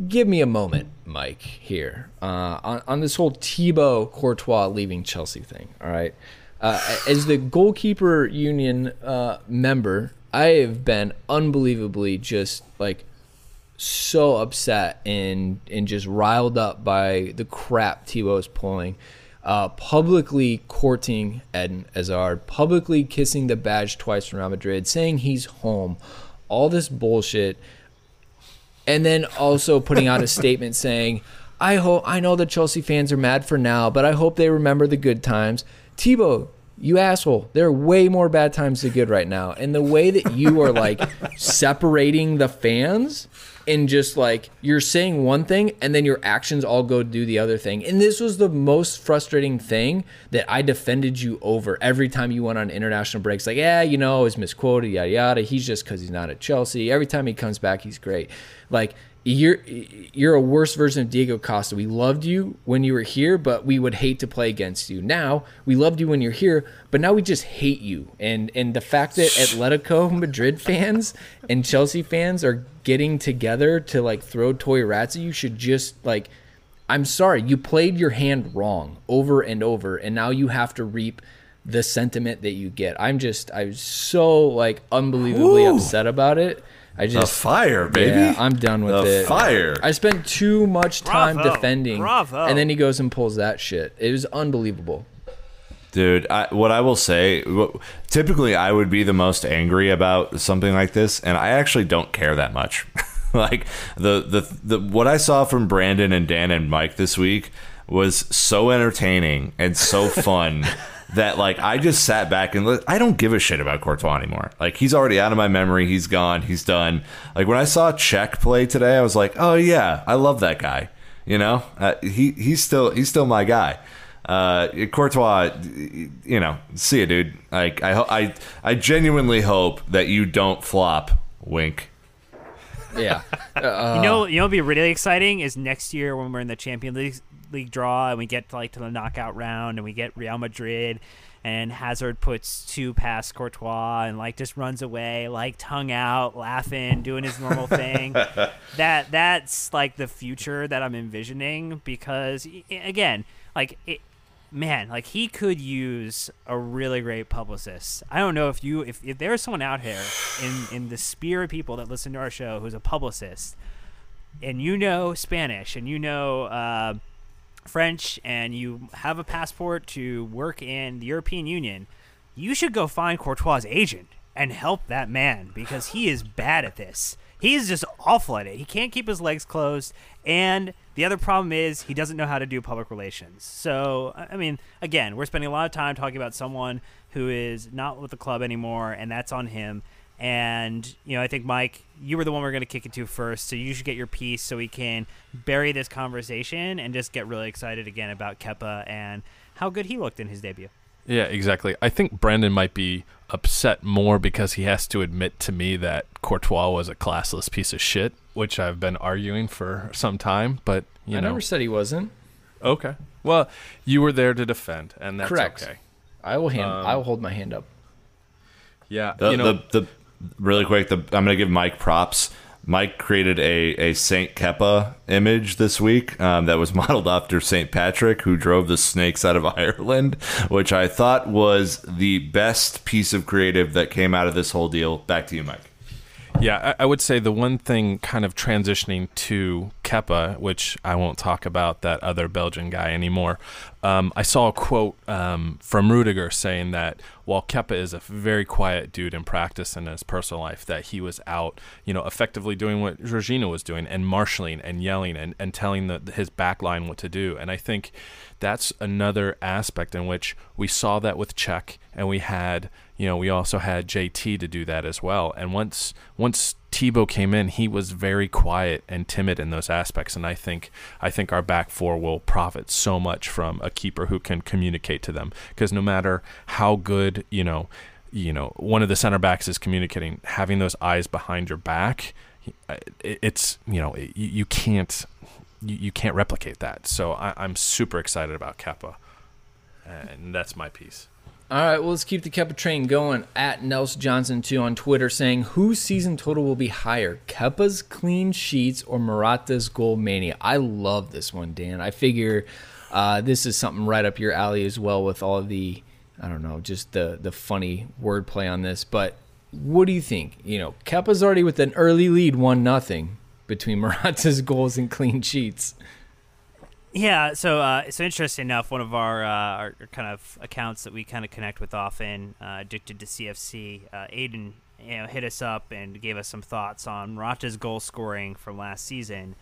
give me a moment, Mike. Here uh, on on this whole Thibaut Courtois leaving Chelsea thing. All right, uh, as the goalkeeper union uh, member, I have been unbelievably just like so upset and and just riled up by the crap Thibaut is pulling. Uh, publicly courting Eden Hazard, publicly kissing the badge twice from Real Madrid, saying he's home, all this bullshit, and then also putting out a statement saying, "I hope I know the Chelsea fans are mad for now, but I hope they remember the good times." Thibaut, you asshole, there are way more bad times than good right now, and the way that you are like separating the fans and just like you're saying one thing and then your actions all go do the other thing. And this was the most frustrating thing that I defended you over every time you went on international breaks. Like, yeah, you know, he's misquoted, yada yada. He's just because he's not at Chelsea. Every time he comes back, he's great. Like you're you're a worse version of Diego Costa. We loved you when you were here, but we would hate to play against you. Now we loved you when you're here, but now we just hate you. And and the fact that Atletico Madrid fans and Chelsea fans are getting together to like throw toy rats at you should just like I'm sorry, you played your hand wrong over and over, and now you have to reap the sentiment that you get. I'm just I'm so like unbelievably Ooh. upset about it. I just The just fire, baby. yeah, I'm done with the it. fire. I spent too much time Bravo. defending, Bravo. and then he goes and pulls that shit. It was unbelievable. Dude, I, what I will say, typically I would be the most angry about something like this, and I actually don't care that much. like the, the the what I saw from Brandon and Dan and Mike this week was so entertaining and so fun that like I just sat back and li- I don't give a shit about Courtois anymore. Like he's already out of my memory. He's gone. He's done. Like when I saw Cech play today, I was like, oh yeah, I love that guy. You know, uh, he he's still he's still my guy. Uh, Courtois, you know, see you, dude. Like I ho- I I genuinely hope that you don't flop. Wink. Yeah, Uh, you know, you know, what'd be really exciting is next year when we're in the Champions League, League draw and we get to like to the knockout round and we get Real Madrid and Hazard puts two past Courtois and like just runs away, like tongue out, laughing, doing his normal thing. that that's like the future that I'm envisioning because again, like it, man, like he could use a really great publicist. I don't know if you if, if there's someone out here in in the sphere of people that listen to our show who's a publicist and you know Spanish and you know uh, French and you have a passport to work in the European Union, you should go find Courtois' agent and help that man because he is bad at this. He's just awful at it. He can't keep his legs closed, and the other problem is he doesn't know how to do public relations. So, I I mean, again, we're spending a lot of time talking about someone who is not with the club anymore, and that's on him. And you know, I think Mike, you were the one we're going to kick it to first, so you should get your piece so we can bury this conversation and just get really excited again about Kepa and how good he looked in his debut. Yeah, exactly. I think Brandon might be upset more because he has to admit to me that Courtois was a classless piece of shit, which I've been arguing for some time. But you I know, never said he wasn't. okay. Well, you were there to defend, and that's Correct. okay. I will hand. Um, I will hold my hand up. Yeah, The, you know, the, the really quick, the, I'm going to give Mike props. Mike created a, a Saint Kepa image this week um, that was modeled after Saint Patrick, who drove the snakes out of Ireland, which I thought was the best piece of creative that came out of this whole deal. Back to you, Mike. Yeah, I, I would say the one thing kind of transitioning to Kepa, which I won't talk about that other Belgian guy anymore. Um, I saw a quote um, from Rudiger saying that while Kepa is a very quiet dude in practice and in his personal life, that he was out, you know, effectively doing what Jorginho was doing and marshaling and yelling and, and telling the, his back line what to do. And I think that's another aspect in which we saw that with Cech and we had you know, we also had JT to do that as well. And once once Thibaut came in, he was very quiet and timid in those aspects. And I think I think our back four will profit so much from a keeper who can communicate to them. Because no matter how good, you know, you know, one of the center backs is communicating, having those eyes behind your back, uh, it's you know, you, can't you, you can't replicate that. So I, I'm super excited about Kepa, and that's my piece. All right, well, let's keep the Kepa train going. At Nelson Johnson two on Twitter saying, "Whose season total will be higher, Kepa's clean sheets or Morata's goal mania?" I love this one, Dan. I figure uh, this is something right up your alley as well with all the, I don't know, just the the funny wordplay on this. But what do you think? You know, Kepa's already with an early lead, one nothing between Morata's goals and clean sheets. Yeah, so uh, so interesting enough, one of our, uh, our kind of accounts that we kind of connect with often, uh, addicted to CFC, uh, Aiden, you know, hit us up and gave us some thoughts on Morata's goal scoring from last season.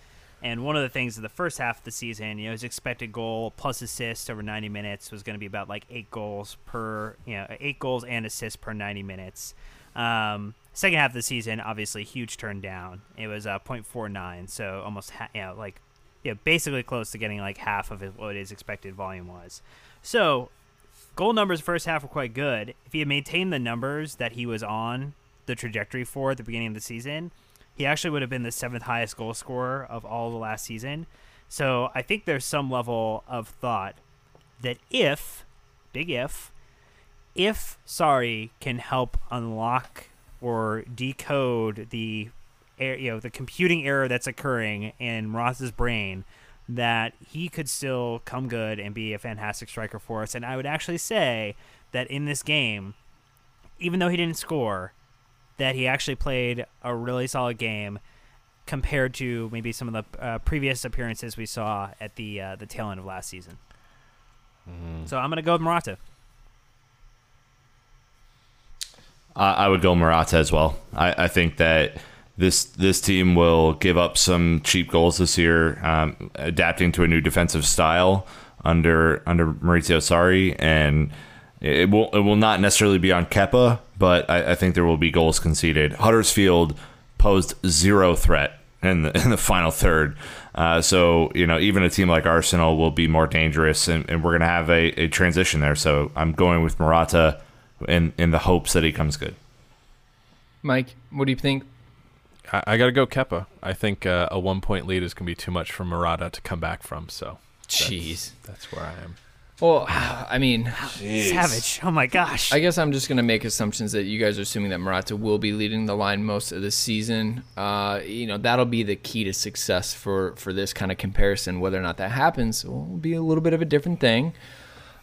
And one of the things in the first half of the season, you know, his expected goal plus assist over 90 minutes was going to be about like eight goals per, you know, eight goals and assists per 90 minutes. Um, second half of the season, obviously, huge turn down. It was uh, 0.49, so almost, ha- you know, like yeah, basically close to getting like half of what his expected volume was. So, goal numbers first half were quite good. If he had maintained the numbers that he was on the trajectory for at the beginning of the season, he actually would have been the seventh highest goal scorer of all the last season. So, I think there's some level of thought that if, big if, if Sarri can help unlock or decode the you know the computing error that's occurring in Ross's brain that he could still come good and be a fantastic striker for us. And I would actually say that in this game, even though he didn't score, that he actually played a really solid game compared to maybe some of the uh, previous appearances we saw at the uh, the tail end of last season. Mm. So I'm going to go with Morata. I would go Morata as well. I, I think that this this team will give up some cheap goals this year, um, adapting to a new defensive style under under Maurizio Sarri, and it will it will not necessarily be on Kepa, but I, I think there will be goals conceded. Huddersfield posed zero threat in the in the final third. Uh, so you know, even a team like Arsenal will be more dangerous, and, and we're going to have a, a transition there. So I'm going with Morata in in the hopes that he comes good. Mike, what do you think? I, I got to go Kepa. I think uh, a one point lead is going to be too much for Morata to come back from. So, jeez, that's, that's where I am. Well, I mean, Jeez. savage. Oh my gosh. I guess I'm just gonna make assumptions that you guys are assuming that Morata will be leading the line most of the season. Uh, you know, that'll be the key to success for for this kind of comparison. Whether or not that happens will be a little bit of a different thing.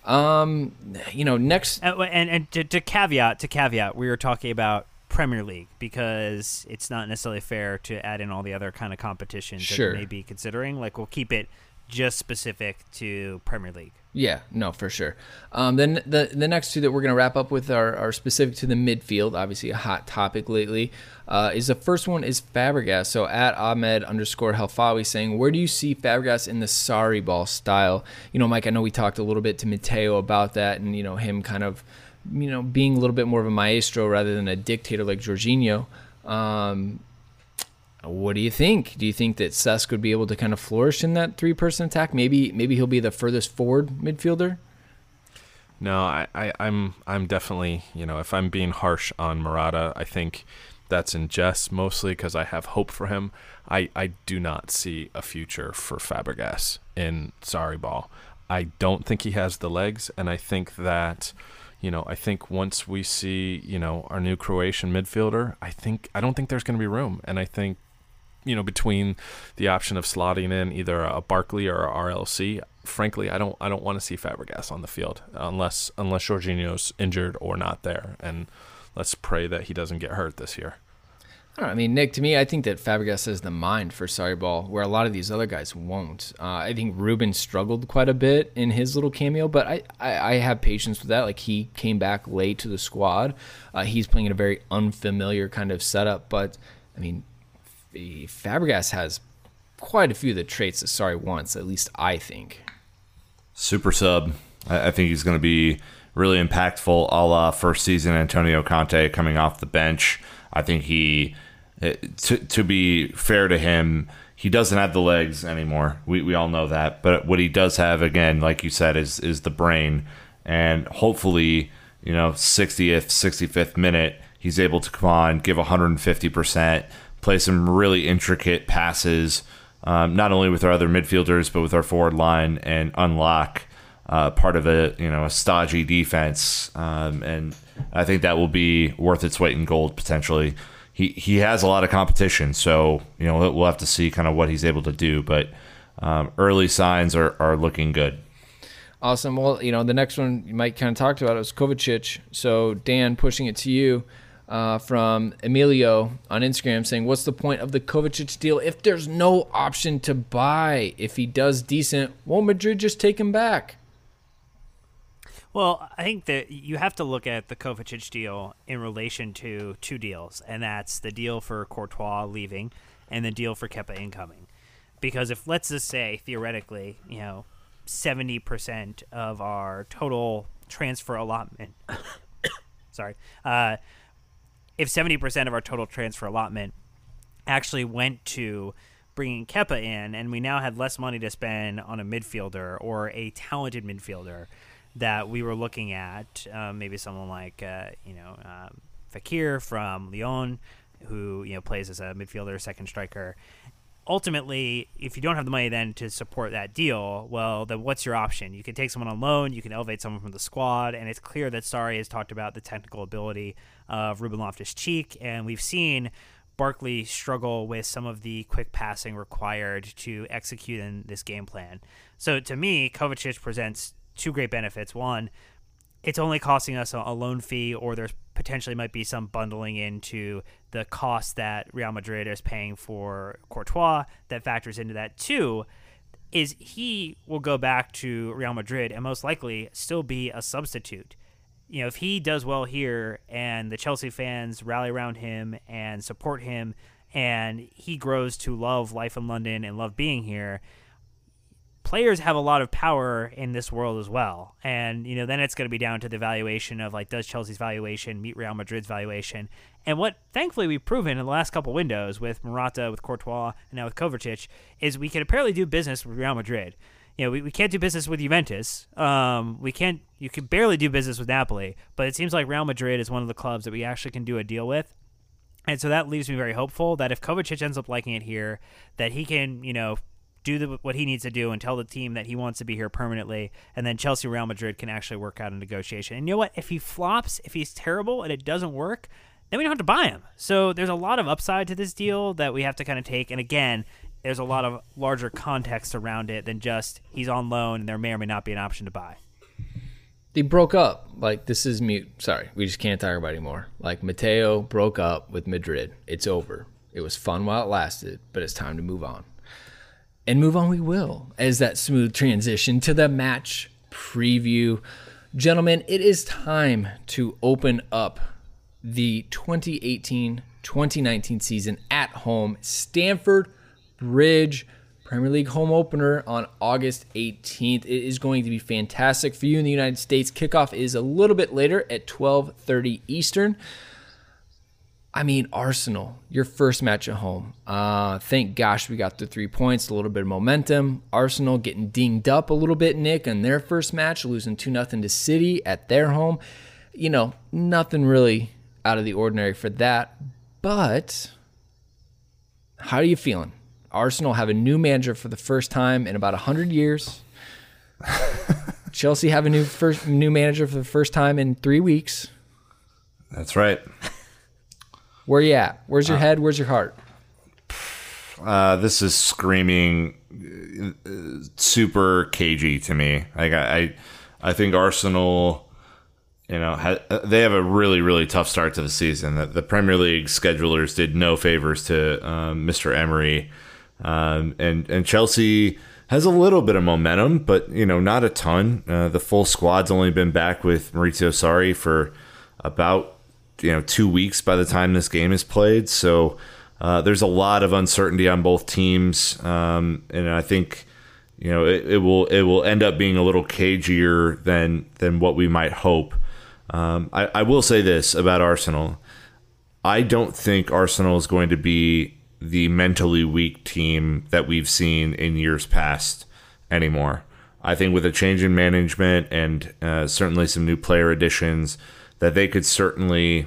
Um, you know, next and and, and to, to caveat to caveat, we were talking about Premier League because it's not necessarily fair to add in all the other kind of competitions sure. that may be considering. Like we'll keep it just specific to Premier League. Yeah, no, for sure. Um, then the the next two that we're going to wrap up with are, are specific to the midfield. Obviously, a hot topic lately. Uh, is the first one is Fabregas. So at Ahmed underscore Helfawi saying, where do you see Fabregas in the Sarri ball style? You know, Mike, I know we talked a little bit to Mateo about that, and you know him kind of you know, being a little bit more of a maestro rather than a dictator like Jorginho. Um, what do you think? Do you think that Cesc would be able to kind of flourish in that three-person attack? Maybe, maybe he'll be the furthest forward midfielder. No, I, I, I'm, I'm definitely, you know, if I'm being harsh on Morata, I think that's in jest mostly because I have hope for him. I, I do not see a future for Fabregas in Sarri ball. I don't think he has the legs, and I think that you know, I think once we see, you know, our new Croatian midfielder, I think I don't think there's going to be room, and I think, you know, between the option of slotting in either a Barkley or a RLC, frankly, I don't I don't want to see Fabregas on the field unless unless Jorginho's injured or not there, and let's pray that he doesn't get hurt this year. I. I mean, Nick, to me, I think that Fabregas has the mind for Sarri ball, where a lot of these other guys won't. Uh, I think Ruben struggled quite a bit in his little cameo, but I, I, I have patience with that. Like, he came back late to the squad. Uh, he's playing in a very unfamiliar kind of setup, but, I mean, Fabregas has quite a few of the traits that Sarri wants, at least I think. Super sub. I, I think he's going to be really impactful a la first season Antonio Conte coming off the bench. I think he, eh, to, to be fair to him, he doesn't have the legs anymore. We, we all know that. But what he does have, again, like you said, is is the brain. And hopefully, you know, 60th, 65th minute, he's able to come on, give 150%, play some really intricate passes, um, not only with our other midfielders, but with our forward line and unlock uh, part of a you know a stodgy defense. Um, and I think that will be worth its weight in gold potentially. He he has a lot of competition, so you know we'll have to see kind of what he's able to do. But um, early signs are, are looking good. Awesome. Well, you know, the next one you might kind of talked about it was Kovacic. So Dan, pushing it to you uh, from Emilio on Instagram saying, "What's the point of the Kovacic deal if there's no option to buy? If he does decent, won't Madrid just take him back?" Well, I think that you have to look at the Kovacic deal in relation to two deals, and that's the deal for Courtois leaving and the deal for Kepa incoming. Because if let's just say theoretically, you know, 70% of our total transfer allotment. sorry. Uh, if 70% of our total transfer allotment actually went to bringing Kepa in, and we now had less money to spend on a midfielder or a talented midfielder that we were looking at, uh, maybe someone like, uh, you know, um, Fekir from Lyon, who, you know, plays as a midfielder, second striker ultimately, if you don't have the money then to support that deal, well, then what's your option? You can take someone on loan, you can elevate someone from the squad, and it's clear that Sarri has talked about the technical ability of Ruben Loftus Cheek, and we've seen Barkley struggle with some of the quick passing required to execute in this game plan. So to me, Kovacic presents two great benefits. One, it's only costing us a, loan fee, or there's potentially might be some bundling into the cost that Real Madrid is paying for Courtois that factors into that too. Is he will go back to Real Madrid and most likely still be a substitute. You know, if he does well here and the Chelsea fans rally around him and support him and he grows to love life in London and love being here, players have a lot of power in this world as well. And, you know, then it's going to be down to the valuation of like, does Chelsea's valuation meet Real Madrid's valuation? And what thankfully we've proven in the last couple windows with Morata, with Courtois, and now with Kovacic is we can apparently do business with Real Madrid. You know, we, we can't do business with Juventus. Um, we can't, you can barely do business with Napoli, but it seems like Real Madrid is one of the clubs that we actually can do a deal with. And so that leaves me very hopeful that if Kovacic ends up liking it here, that he can, you know, do the, what he needs to do and tell the team that he wants to be here permanently, and then Chelsea Real Madrid can actually work out a negotiation. And you know what? If he flops, if he's terrible and it doesn't work, then we don't have to buy him. So there's a lot of upside to this deal that we have to kind of take. And again, there's a lot of larger context around it than just he's on loan and there may or may not be an option to buy. They broke up. Like this is mute. Sorry, we just can't talk about it anymore. Like Mateo broke up with Madrid. It's over. It was fun while it lasted, but it's time to move on and move on we will as that smooth transition to the match preview. Gentlemen, it is time to open up the 2018 2019 season at home. Stamford Bridge Premier League home opener on August 18th. It is going to be fantastic for you in the United States. Kickoff is a little bit later at 12:30 Eastern. I mean, Arsenal, your first match at home. Uh, thank gosh we got the three points, a little bit of momentum. Arsenal getting dinged up a little bit, Nick, on their first match, losing 2 0 to City at their home. You know, nothing really out of the ordinary for that. But how are you feeling? Arsenal have a new manager for the first time in about 100 years. Chelsea have a new first new manager for the first time in 3 weeks. That's right. Where you at? Where's your uh, head? Where's your heart? Uh, this is screaming uh, super cagey to me. Like I, I, I think Arsenal, you know, ha- they have a really really tough start to the season. The, the Premier League schedulers did no favors to um, Mr. Emery, um, and and Chelsea has a little bit of momentum, but you know, not a ton. Uh, the full squad's only been back with Maurizio Sarri for about you know two weeks by the time this game is played. So uh, there's a lot of uncertainty on both teams, um, and I think you know it, it, will it will end up being a little cagier than than what we might hope. Um, I, I will say this about Arsenal: I don't think Arsenal is going to be the mentally weak team that we've seen in years past anymore. I think with a change in management and uh, certainly some new player additions that they could certainly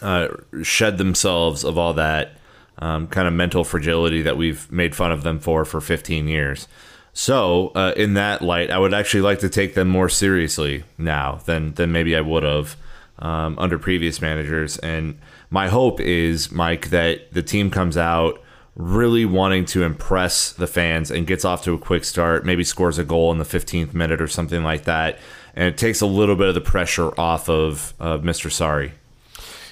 uh, shed themselves of all that um, kind of mental fragility that we've made fun of them for for 15 years. So, uh, in that light, I would actually like to take them more seriously now than than maybe I would have um, under previous managers. And my hope is, Mike, that the team comes out really wanting to impress the fans and gets off to a quick start, maybe scores a goal in the 15th minute or something like that, and it takes a little bit of the pressure off of uh, Mr. Sarri.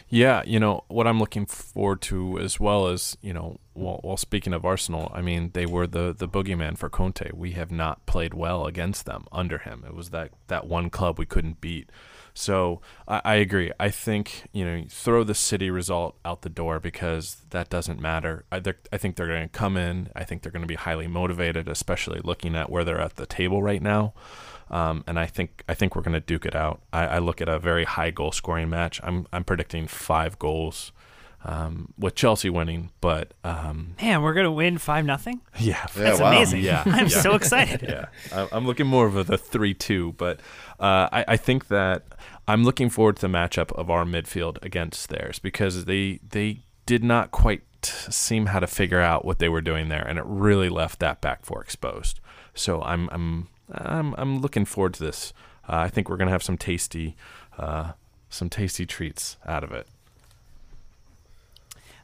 Yeah, you know what I'm looking forward to as well as you know. While, while speaking of Arsenal, I mean they were the the boogeyman for Conte. We have not played well against them under him. It was that that one club we couldn't beat. So I, I agree. I think you know throw the City result out the door because that doesn't matter. I, I think they're going to come in. I think they're going to be highly motivated, especially looking at where they're at the table right now. Um, and I think I think we're going to duke it out. I, I, look at a very high goal scoring match. I'm I'm predicting five goals. Um, with Chelsea winning, but um, man, we're gonna win five nothing. Yeah, that's wow. amazing. Yeah, I'm yeah. so excited. yeah, I'm looking more of a the three-two, but uh, I, I think that I'm looking forward to the matchup of our midfield against theirs because they they did not quite seem how to figure out what they were doing there, and it really left that back four exposed. So I'm I'm I'm I'm looking forward to this. Uh, I think we're gonna have some tasty uh, some tasty treats out of it.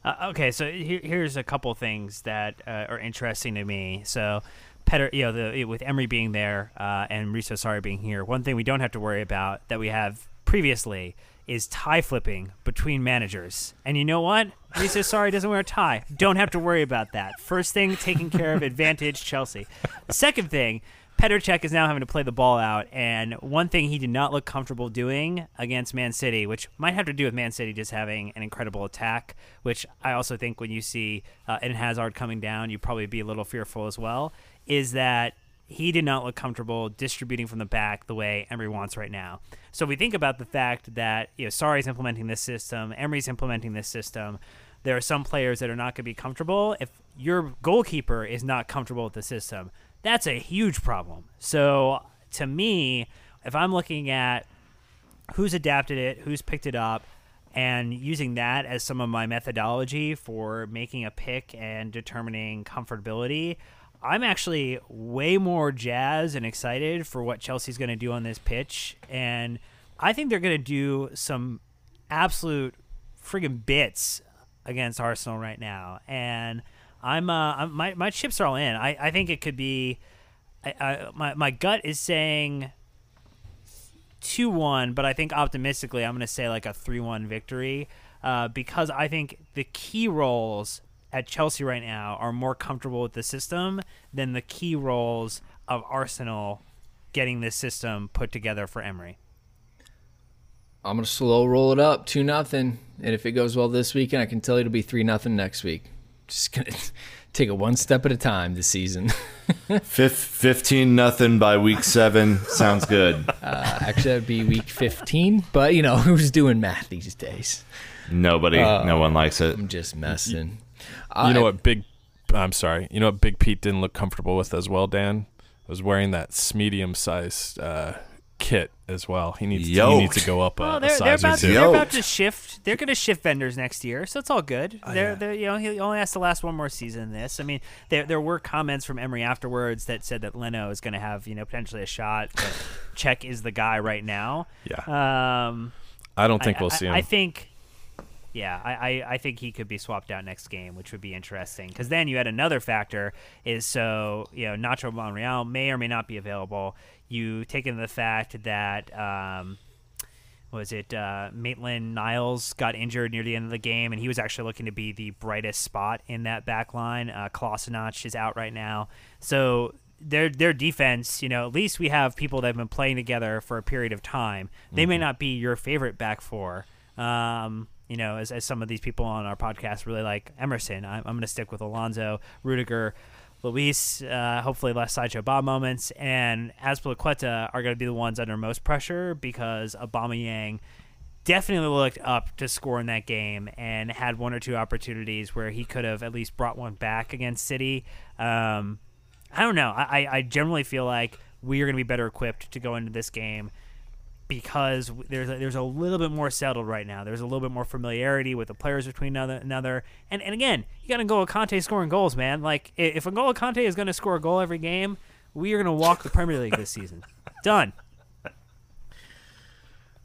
Uh, okay, so here, here's a couple things that uh, are interesting to me. So, Petter, you know, the, with Emery being there uh, and Maurizio Sarri being here, one thing we don't have to worry about that we have previously is tie flipping between managers. And you know what? Maurizio Sarri doesn't wear a tie. Don't have to worry about that. First thing taken care of, advantage Chelsea. Second thing Cech is now having to play the ball out, and one thing he did not look comfortable doing against Man City, which might have to do with Man City just having an incredible attack, which I also think when you see uh, Hazard coming down, you probably be a little fearful as well, is that he did not look comfortable distributing from the back the way Emery wants right now. So we think about the fact that you know Sarri's implementing this system, Emery's implementing this system. There are some players that are not going to be comfortable. If your goalkeeper is not comfortable with the system, that's a huge problem. So to me, if I'm looking at who's adapted it, who's picked it up, and using that as some of my methodology for making a pick and determining comfortability, I'm actually way more jazzed and excited for what Chelsea's going to do on this pitch. And I think they're going to do some absolute friggin' bits against Arsenal right now. And I'm, uh, my my chips are all in. I, I think it could be. I, I, my my gut is saying two one, but I think optimistically I'm going to say like a three one victory uh, because I think the key roles at Chelsea right now are more comfortable with the system than the key roles of Arsenal getting this system put together for Emery. I'm gonna slow roll it up two nothing, and if it goes well this weekend, I can tell you it'll be three nothing next week. Just gonna take it one step at a time this season. Fif- 15 nothing by week seven. Sounds good. Uh, actually, that'd be week 15, but you know who's doing math these days? Nobody, no one likes it. I'm just messing. You know what, Big? I'm sorry. You know what, Big Pete didn't look comfortable with as well. Dan was wearing that medium-sized uh, kit as well. He needs to, he needs to go up a, Well, they're, they're size or about to, two. they're about to shift. They're going to shift vendors next year, so it's all good. Oh, they're, yeah. they're, you know, he only has to last one more season. in This, I mean, there there were comments from Emery afterwards that said that Leno is going to have you know potentially a shot, but Cech is the guy right now. Yeah, Um, I don't think I, we'll I- see him. I think, yeah, I, I, I think he could be swapped out next game, which would be interesting. Because then you had another factor is so you know Nacho Monreal may or may not be available. You take into the fact that um, was it uh, Maitland Niles got injured near the end of the game, and he was actually looking to be the brightest spot in that back line. Uh, is out right now, so their their defense, you know, at least we have people that have been playing together for a period of time. They may not be your favorite back four. Um, you know, as, as some of these people on our podcast really like Emerson, I'm, I'm going to stick with Alonso, Rudiger, Luiz, uh, hopefully less Sideshow Bob moments, and Azpilicueta are going to be the ones under most pressure because Aubameyang definitely looked up to score in that game and had one or two opportunities where he could have at least brought one back against City. Um, I don't know. I, I- I generally feel like we are going to be better equipped to go into this game because there's a, there's a little bit more settled right now. There's a little bit more familiarity with the players between another another. And and again, you got to go with Kanté scoring goals, man. Like if N'Golo Kanté is going to score a goal every game, we are going to walk the Premier League this season. Done.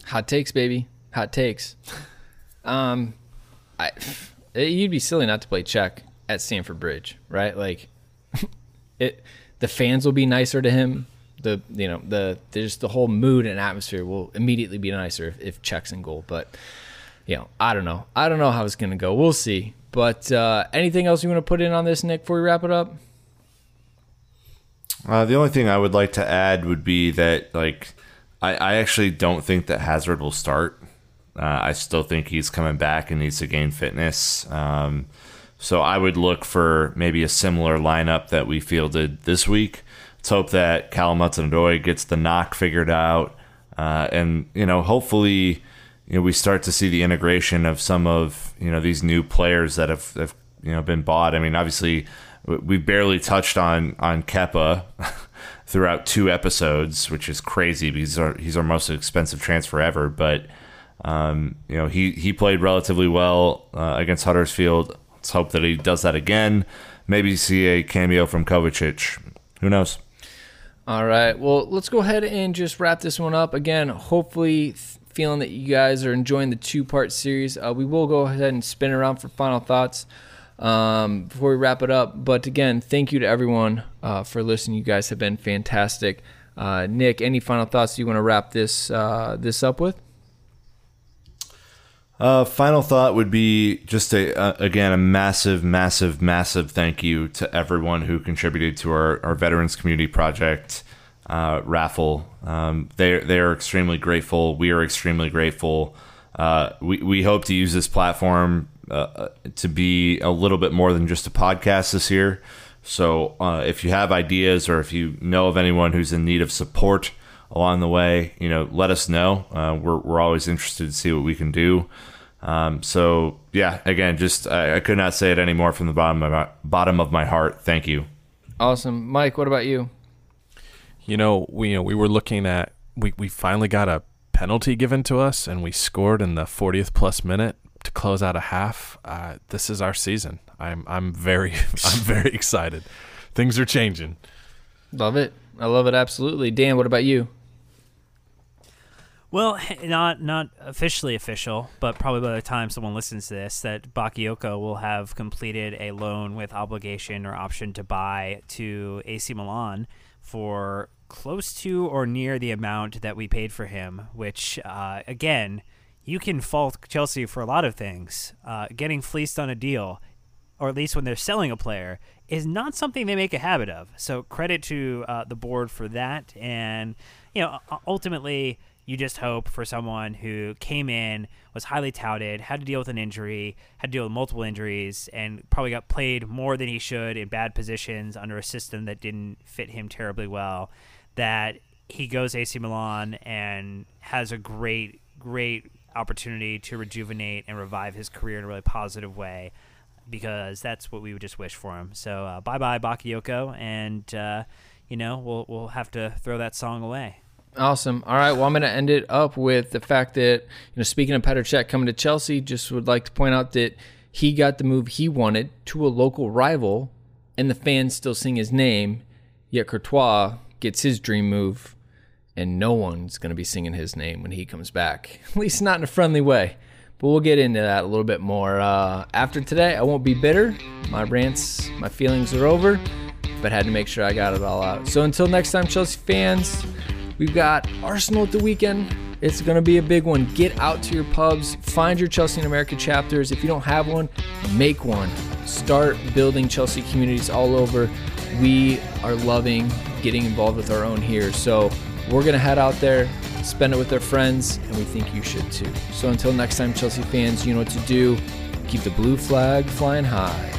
Hot takes, baby. Hot takes. Um, I you'd be silly not to play Cech at Stamford Bridge, right? Like, it. The fans will be nicer to him. The you know the there's the whole mood and atmosphere will immediately be nicer if, if Cech's in goal. But you know, I don't know. I don't know how it's gonna go. We'll see. But uh, anything else you want to put in on this, Nick, before we wrap it up? Uh, the only thing I would like to add would be that like I, I actually don't think that Hazard will start. Uh, I still think he's coming back and needs to gain fitness. Um, so I would look for maybe a similar lineup that we fielded this week. Let's hope that Callum Hudson-Odoi gets the knock figured out, uh, and you know hopefully you know we start to see the integration of some of you know these new players that have, have you know been bought. I mean, obviously we barely touched on on Kepa throughout two episodes, which is crazy because he's our, he's our most expensive transfer ever. But um, you know, he he played relatively well uh, against Huddersfield. Let's hope that he does that again. Maybe see a cameo from Kovacic. Who knows? All right. Well, let's go ahead and just wrap this one up. Again, hopefully, feeling that you guys are enjoying the two part series. Uh, we will go ahead and spin around for final thoughts um, before we wrap it up. But again, thank you to everyone uh, for listening. You guys have been fantastic. Uh, Nick, any final thoughts you want to wrap this uh, this up with? Uh, final thought would be just a uh, again a massive, massive, massive thank you to everyone who contributed to our, our Veterans Community Project uh, raffle. Um, they they are extremely grateful. We are extremely grateful. Uh, we we hope to use this platform uh, to be a little bit more than just a podcast this year. So uh, if you have ideas or if you know of anyone who's in need of support along the way, you know, let us know. Uh, we're, we're always interested to see what we can do. Um, so yeah, again, just I, I, could not say it anymore from the bottom of my bottom of my heart. Thank you. Awesome, Mike. What about you? You know, we you know we were looking at we we finally got a penalty given to us, and we scored in the 40th plus minute to close out a half. Uh, this is our season. I'm I'm very I'm very excited. Things are changing. Love it. I love it absolutely. Dan, what about you? Well, not not officially official, but probably by the time someone listens to this, that Bakayoko will have completed a loan with obligation or option to buy to AC Milan for close to or near the amount that we paid for him. Which, uh, again, you can fault Chelsea for a lot of things. Uh, getting fleeced on a deal, or at least when they're selling a player, is not something they make a habit of. So credit to uh, the board for that. And you know, ultimately, you just hope for someone who came in, was highly touted, had to deal with an injury, had to deal with multiple injuries, and probably got played more than he should in bad positions under a system that didn't fit him terribly well. That he goes AC Milan and has a great, great opportunity to rejuvenate and revive his career in a really positive way because that's what we would just wish for him. So uh, bye bye Bakayoko, and uh, you know we'll we'll have to throw that song away. Awesome. All right. Well, I'm going to end it up with the fact that you know, speaking of Petr Cech coming to Chelsea, just would like to point out that he got the move he wanted to a local rival, and the fans still sing his name. Yet Courtois gets his dream move and no one's going to be singing his name when he comes back. At least not in a friendly way. But we'll get into that a little bit more. Uh, after today, I won't be bitter. My rants, my feelings are over, but had to make sure I got it all out. So until next time, Chelsea fans, we've got Arsenal at the weekend. It's going to be a big one. Get out to your pubs, find your Chelsea in America chapters. If you don't have one, make one. Start building Chelsea communities all over. We are loving getting involved with our own here. So, we're going to head out there, spend it with our friends, and we think you should too. So until next time, Chelsea fans, you know what to do. Keep the blue flag flying high.